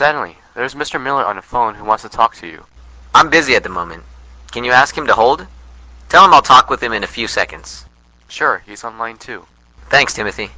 Stanley, there's Mr. Miller on the phone who wants to talk to you. I'm busy at the moment. Can you ask him to hold? Tell him I'll talk with him in a few seconds. Sure, he's on line two. Thanks, Timothy.